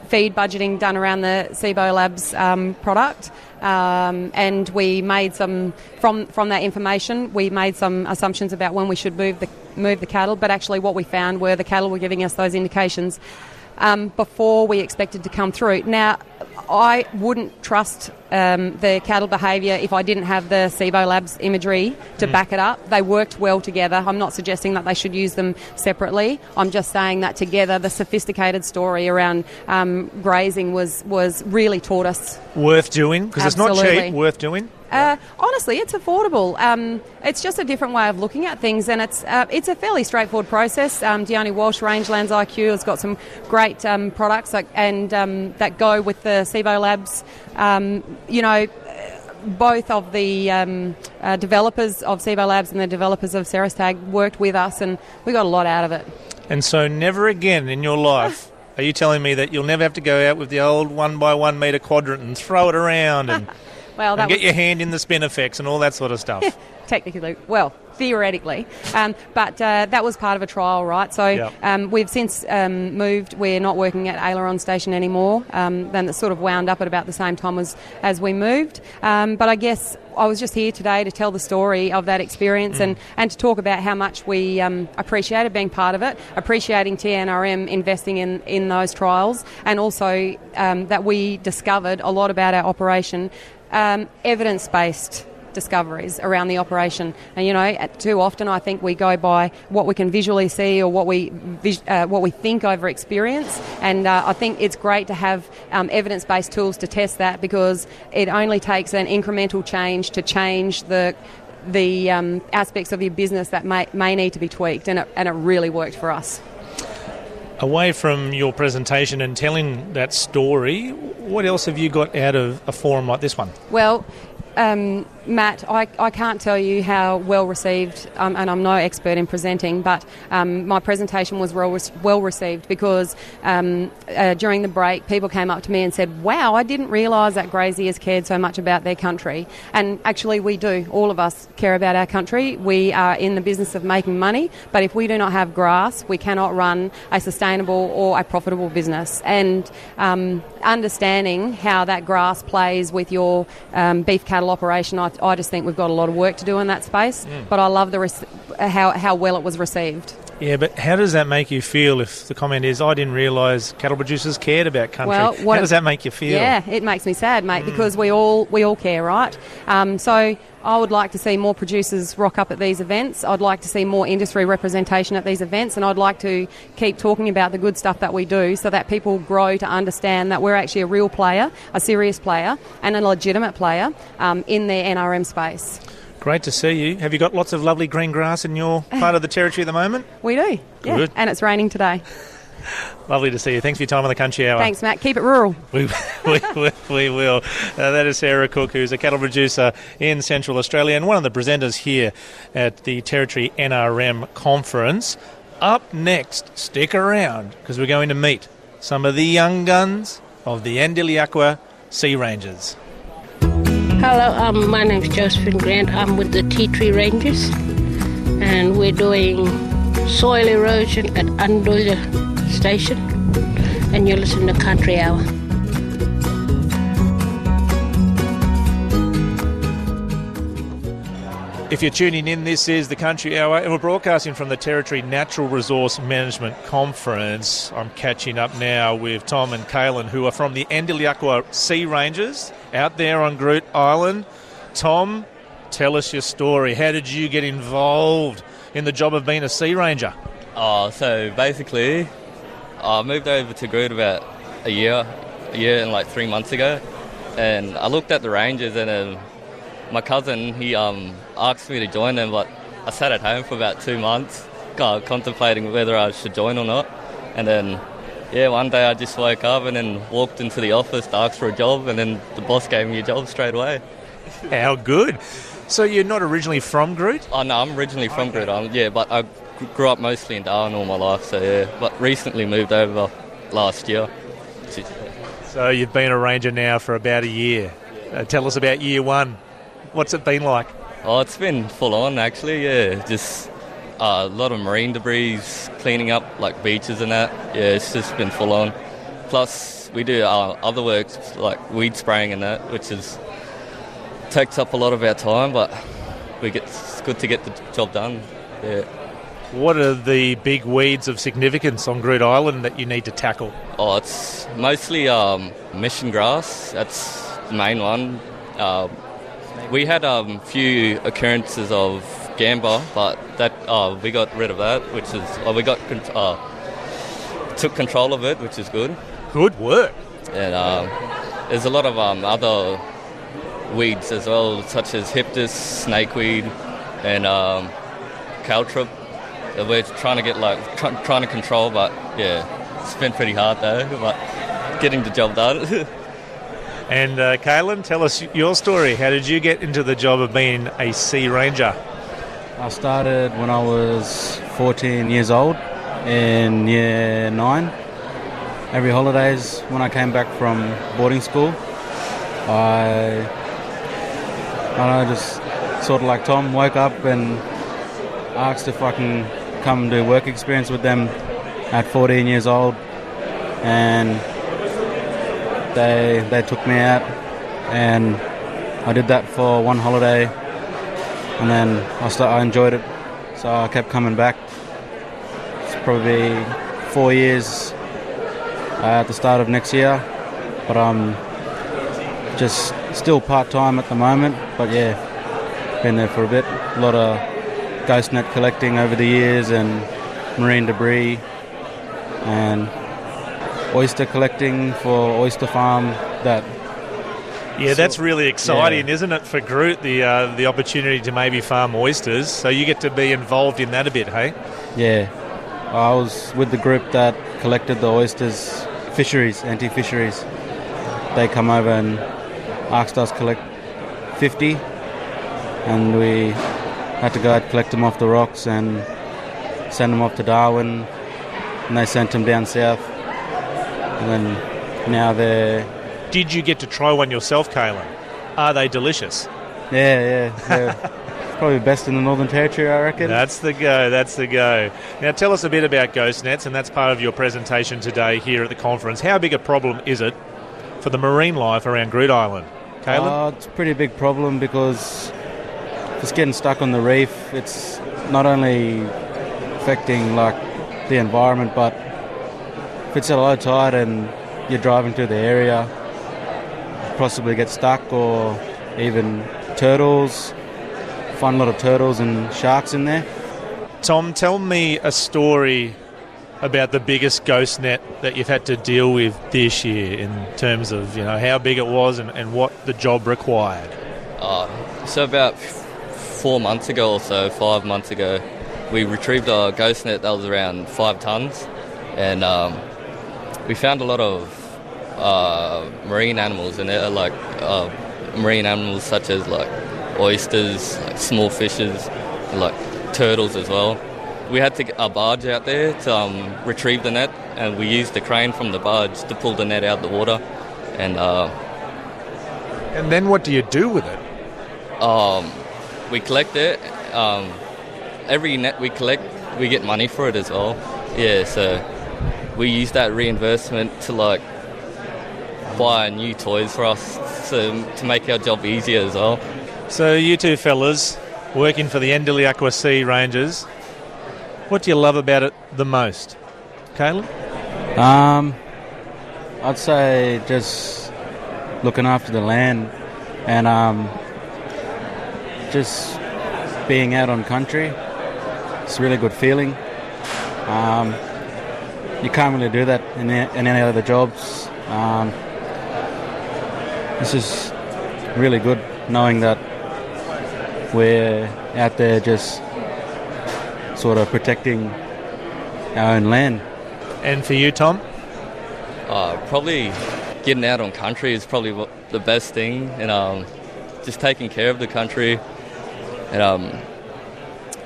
feed budgeting done around the Cibo Labs um, product. Um, and we made some from from that information. We made some assumptions about when we should move the move the cattle, but actually, what we found were the cattle were giving us those indications um, before we expected to come through. Now, I wouldn't trust um, the cattle behaviour if I didn't have the Cibo Labs imagery to mm. back it up. They worked well together. I'm not suggesting that they should use them separately. I'm just saying that together, the sophisticated story around um, grazing was was really taught us worth doing because it's not cheap. Worth doing. Uh, honestly, it's affordable. Um, it's just a different way of looking at things, and it's uh, it's a fairly straightforward process. Um, Walsh Rangelands IQ has got some great um, products that, and um, that go with the Cibo Labs. You know, both of the um, uh, developers of Cibo Labs and the developers of Ceres worked with us, and we got a lot out of it. And so, never again in your life. Are you telling me that you'll never have to go out with the old one by one metre quadrant and throw it around and well, and get your hand in the spinifex and all that sort of stuff. Technically, well, theoretically, um, but uh, that was part of a trial, right? So yep. um, we've since um, moved. We're not working at Aileron Station anymore. Um, then it sort of wound up at about the same time as as we moved. Um, but I guess I was just here today to tell the story of that experience mm. and, and to talk about how much we um, appreciated being part of it, appreciating TNRM investing in, in those trials, and also um, that we discovered a lot about our operation um, evidence based discoveries around the operation. And you know, too often I think we go by what we can visually see or what we uh, what we think over experience. And uh, I think it's great to have um, evidence-based tools to test that because it only takes an incremental change to change the the um, aspects of your business that may, may need to be tweaked, and it, and it really worked for us. Away from your presentation and telling that story, what else have you got out of a forum like this one? Well, um, Matt, I, I can't tell you how well received, um, and I'm no expert in presenting, but um, my presentation was well, well received because um, uh, during the break, people came up to me and said, Wow, I didn't realise that graziers cared so much about their country. And actually, we do. All of us care about our country. We are in the business of making money, but if we do not have grass, we cannot run a sustainable or a profitable business. And um, understanding how that grass plays with your um, beef cattle operation, I I just think we've got a lot of work to do in that space. Mm. But I love the how how well it was received. Yeah, but how does that make you feel if the comment is, I didn't realise cattle producers cared about country? Well, how does that make you feel? Yeah, it makes me sad, mate, mm. because we all we all care, right? Um, so I would like to see more producers rock up at these events. I'd like to see more industry representation at these events, and I'd like to keep talking about the good stuff that we do so that people grow to understand that we're actually a real player, a serious player, and a legitimate player um, in the NRM space. Great to see you. Have you got lots of lovely green grass in your part of the territory at the moment? We do. Yeah. Good. And it's raining today. Lovely to see you. Thanks for your time on the Country Hour. Thanks, Matt. Keep it rural. We, we, we, we will. Uh, that is Sarah Cook, who's a cattle producer in Central Australia and one of the presenters here at the Territory NRM conference. Up next, stick around because we're going to meet some of the young guns of the Anindilyakwa Sea Rangers. Hello, um, my name is Josephine Grant. I'm with the Ti Tree Rangers, and we're doing soil erosion at Andulla Station. And you're listening to Country Hour. If you're tuning in, this is the Country Hour, and we're broadcasting from the Territory Natural Resource Management Conference. I'm catching up now with Tom and Kaylin, who are from the Anindilyakwa Sea Rangers out there on Groote Eylandt. Tom, tell us your story. How did you get involved in the job of being a Sea Ranger? Oh, so basically, I moved over to Groote about a year, a year and like three months ago, and I looked at the Rangers and. Um, my cousin he um, asked me to join them, but I sat at home for about two months, contemplating whether I should join or not. And then, yeah, one day I just woke up and then walked into the office to ask for a job, and then the boss gave me a job straight away. How good! So you're not originally from Groote? Oh no, I'm originally from okay. Groote. Um, yeah, but I grew up mostly in Darwin all my life. So yeah, but recently moved over last year. So you've been a ranger now for about a year. Uh, tell us about year one. What's it been like? Oh, it's been full on actually. Yeah, just uh, a lot of marine debris, cleaning up like beaches and that. Yeah, it's just been full on. Plus, we do uh, other works like weed spraying and that, which is takes up a lot of our time, but we get it's good to get the job done. Yeah. What are the big weeds of significance on Groote Eylandt that you need to tackle? Oh, it's mostly um, mission grass. That's the main one. Uh, we had a um, few occurrences of gamba, but that uh, we got rid of that, which is uh, we got uh, took control of it, which is good. Good work. And um, there's a lot of um, other weeds as well, such as hyptis, snakeweed, and um, caltrop. That we're trying to get like try, trying to control, but yeah, it's been pretty hard though. But getting the job done. And uh, Kaylin, tell us your story. How did you get into the job of being a Sea Ranger? I started when I was 14 years old in year nine. Every holidays when I came back from boarding school, I, I know, just sort of like Tom, woke up and asked if I can come do work experience with them at 14 years old, and they they took me out, and I did that for one holiday, and then I start, I enjoyed it, so I kept coming back. It's probably four years uh, at the start of next year, but I'm just still part time at the moment. But yeah, been there for a bit. A lot of ghost net collecting over the years and marine debris and oyster collecting for oyster farm that Yeah, that's really exciting, Yeah. isn't it, for Groote, the, uh, the opportunity to maybe farm oysters? So you get to be involved in that a bit, hey? yeah I was with the group that collected the oysters fisheries anti-fisheries they come over and asked us collect 50 and we had to go out collect them off the rocks and send them off to Darwin and they sent them down south and then now they're Did you get to try one yourself, Kalen? Are they delicious? yeah yeah they're probably best in the Northern Territory I reckon That's the go, that's the go. Now tell us a bit about ghost nets, and that's part of your presentation today here at the conference. How big a problem is it for the marine life around Groote Eylandt? Caleb? Uh, it's a pretty big problem because it's getting stuck on the reef, it's not only affecting like the environment, but if it's at low tide and you're driving through the area, possibly get stuck or even turtles. Find a lot of turtles and sharks in there. Tom, tell me a story about the biggest ghost net that you've had to deal with this year in terms of you know how big it was and, and what the job required. Uh, so about four months ago or so, five months ago, we retrieved a ghost net that was around five tons, and um, we found a lot of uh, marine animals in it, are like uh, marine animals such as like oysters, like small fishes, like turtles as well. We had to get a barge out there to um, retrieve the net, and we used the crane from the barge to pull the net out of the water, and. Uh, And then what do you do with it? um, we collect it. Um, every net we collect, we get money for it as well. Yeah, so we use that reimbursement to like buy new toys for us to, to make our job easier as well. So you two fellas working for the Anindilyakwa Sea Rangers, what do you love about it the most? Caleb? Um, I'd say just looking after the land and um, just being out on country. It's a really good feeling. Um, you can't really do that in, in any other jobs. Um, this is really good knowing that we're out there just sort of protecting our own land. And for you, Tom? Uh, probably getting out on country is probably what, the best thing, and um, just taking care of the country. And um,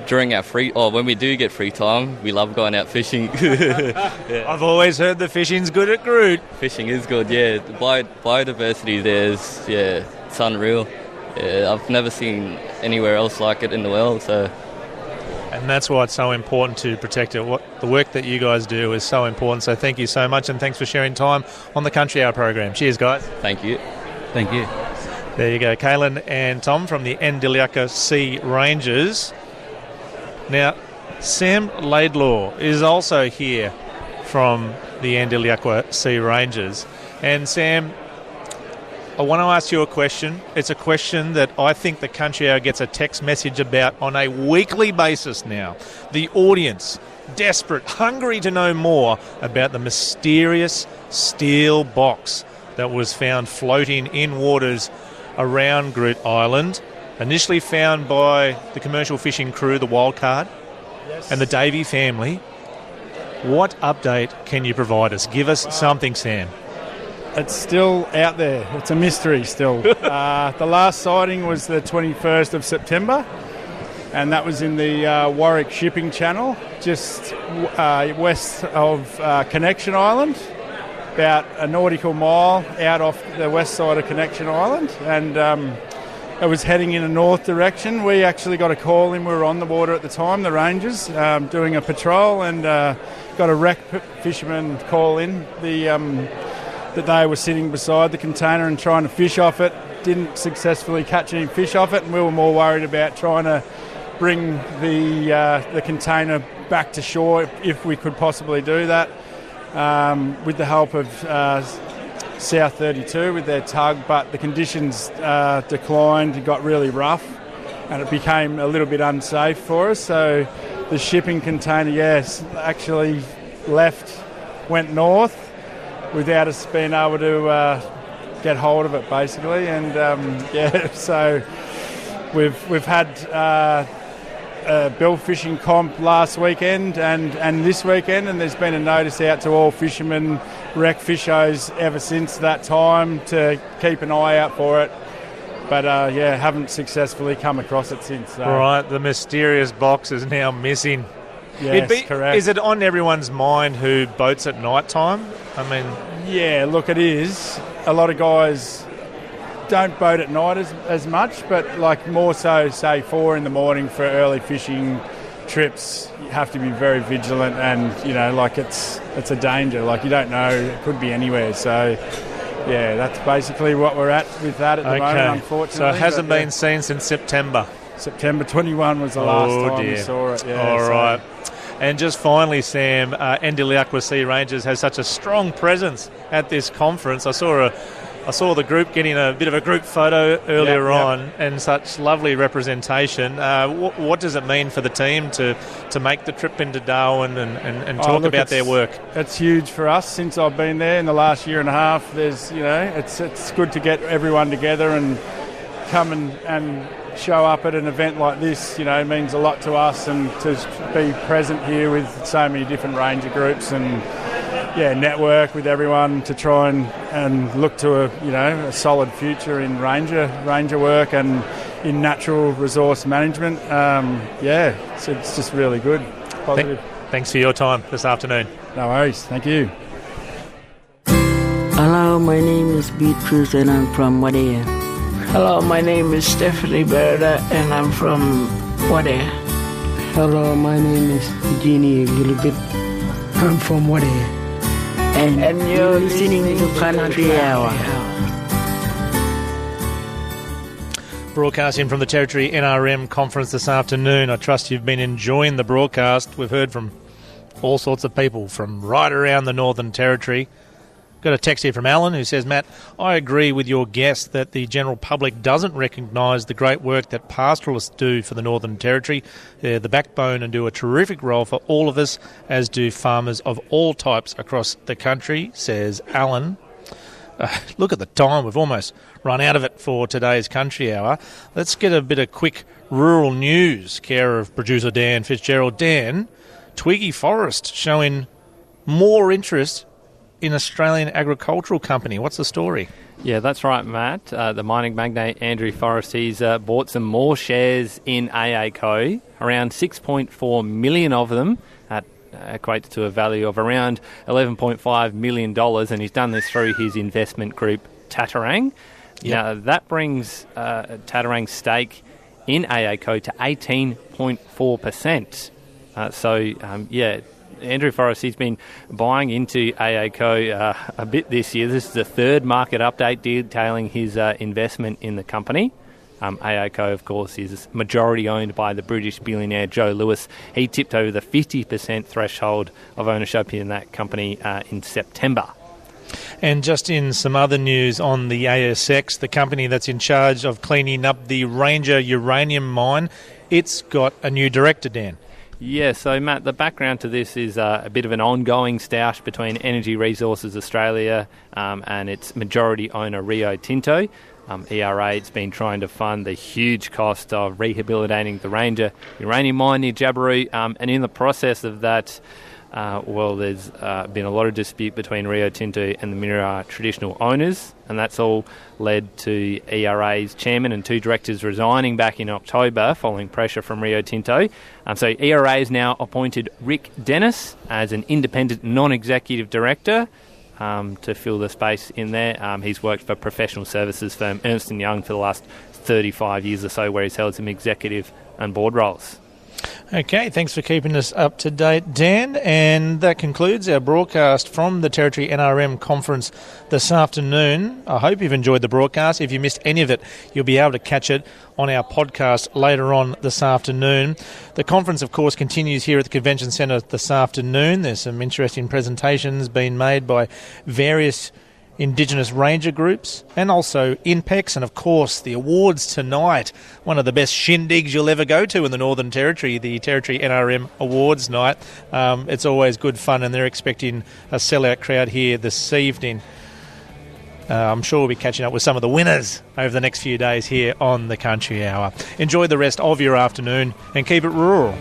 during our free, or when we do get free time, we love going out fishing. Yeah. I've always heard the fishing's good at Groote. Fishing is good, yeah. The bi- biodiversity there is, yeah, it's unreal. Yeah, I've never seen anywhere else like it in the world, so And that's why it's so important to protect it. What the work that you guys do is so important. So thank you so much, and thanks for sharing time on the Country Hour program. Cheers, guys. Thank you. Thank you. There you go, Kaylin and Tom from the Anindilyakwa Sea Rangers. Now, Sam Laidlaw is also here from the Anindilyakwa Sea Rangers. And Sam, I want to ask you a question. It's a question that I think the Country Hour gets a text message about on a weekly basis now. The audience, desperate, hungry to know more about the mysterious steel box that was found floating in waters around Groote Eylandt. Initially found by the commercial fishing crew, the Wildcard, and the Davy family. What update can you provide us? Give us something, Sam. It's still out there. It's a mystery still. uh, the last sighting was the 21st of September, and that was in the uh, Warwick Shipping Channel, just uh, west of uh, Connection Island, about a nautical mile out off the west side of Connection Island, and um, it was heading in a north direction. We actually got a call in. We were on the water at the time, the Rangers, um, doing a patrol, and uh, got a wreck fisherman call in. The um, that they were sitting beside the container and trying to fish off it. Didn't successfully catch any fish off it, and we were more worried about trying to bring the uh, the container back to shore if, if we could possibly do that. Um, with the help of uh, South 32 with their tug, but the conditions uh, declined. It got really rough, and it became a little bit unsafe for us. So the shipping container, yes, actually left, went north without us being able to uh, get hold of it, basically. And um, yeah, so we've we've had. Uh, a bill fishing comp last weekend and, and this weekend, and there's been a notice out to all fishermen, rec fishers ever since that time to keep an eye out for it. But uh, yeah, haven't successfully come across it since. So. Right, the mysterious box is now missing. Yes, be- correct. Is it on everyone's mind who boats at night time? I mean, Yeah, look, it is. A lot of guys don't boat at night as, as much, but like more so, say, four in the morning for early fishing trips, you have to be very vigilant and, you know, like it's, it's a danger. Like you don't know, it could be anywhere. So, yeah, that's basically what we're at with that at the moment, okay. unfortunately. So it hasn't but, yeah. been seen since September. September 21 was the last oh, time dear. we saw it. Yeah, All so- right. And just finally, Sam, uh, Sea Rangers has such a strong presence at this conference. I saw a, I saw the group getting a bit of a group photo earlier Yep, yep. on, and such lovely representation. Uh, what, what does it mean for the team to, to make the trip into Darwin and, and, and Oh, talk look, about their work? It's huge for us since I've been there in the last year and a half. There's, you know, it's it's good to get everyone together and come and, and show up at an event like this. You know, means a lot to us, and to be present here with so many different ranger groups and yeah, network with everyone to try and, and look to a you know a solid future in ranger ranger work and in natural resource management. Um, yeah, it's, it's just really good. Positive. Thanks for your time this afternoon. No worries. Thank you. Hello, my name is Beatrice and I'm from Wadeye. Hello, my name is Stephanie Berda and I'm from Wadeye. Hello, my name is Eugenie Gilbert. I'm from Wadeye. And, And you're listening to Country Hour. Broadcasting from the Territory NRM conference this afternoon. I trust you've been enjoying the broadcast. We've heard from all sorts of people from right around the Northern Territory. Got a text here from Alan who says, Matt, I agree with your guess that the general public doesn't recognise the great work that pastoralists do for the Northern Territory. They're the backbone and do a terrific role for all of us, as do farmers of all types across the country, says Alan. Uh, look at the time. We've almost run out of it for today's Country Hour. Let's get a bit of quick rural news, care of producer Dan Fitzgerald. Dan, Twiggy Forrest showing more interest in Australian Agricultural Company. What's the story? Yeah, that's right, Matt. Uh, the mining magnate Andrew Forrest, he's uh, bought some more shares in AACO, around 6.4 million of them. That equates to a value of around $11.5 million, and he's done this through his investment group, Tattarang. Now, that brings uh, Tattarang's stake in AACO to 18.4%. Uh, so, um, yeah, Andrew Forrest, he's been buying into AACO uh, a bit this year. This is the third market update detailing his uh, investment in the company. Um, AACO, of course, is majority owned by the British billionaire Joe Lewis. He tipped over the 50% threshold of ownership in that company uh, in September. And just in some other news on the ASX, the company that's in charge of cleaning up the Ranger uranium mine, it's got a new director, Dan. Yeah, so Matt, the background to this is uh, a bit of an ongoing stoush between Energy Resources Australia um, and its majority owner Rio Tinto. Um, ERA, it's been trying to fund the huge cost of rehabilitating the Ranger uranium mine near Jabiru, um, and in the process of that, uh, well, there's uh, been a lot of dispute between Rio Tinto and the Mirarr traditional owners, and that's all led to ERA's chairman and two directors resigning back in October following pressure from Rio Tinto. Um, so ERA has now appointed Rick Dennis as an independent non-executive director. Um, to fill the space in there, um, he's worked for professional services firm Ernst Young for the last 35 years or so, where he's held some executive and board roles. Okay, thanks for keeping us up to date, Dan. And that concludes our broadcast from the Territory NRM conference this afternoon. I hope you've enjoyed the broadcast. If you missed any of it, you'll be able to catch it on our podcast later on this afternoon. The conference, of course, continues here at the Convention Centre this afternoon. There's some interesting presentations being made by various Indigenous Ranger groups, and also INPEX, and of course the awards tonight. One of the best shindigs you'll ever go to in the Northern Territory, the Territory NRM Awards night. Um, it's always good fun, and they're expecting a sellout crowd here this evening. Uh, I'm sure we'll be catching up with some of the winners over the next few days here on the Country Hour. Enjoy the rest of your afternoon and keep it rural.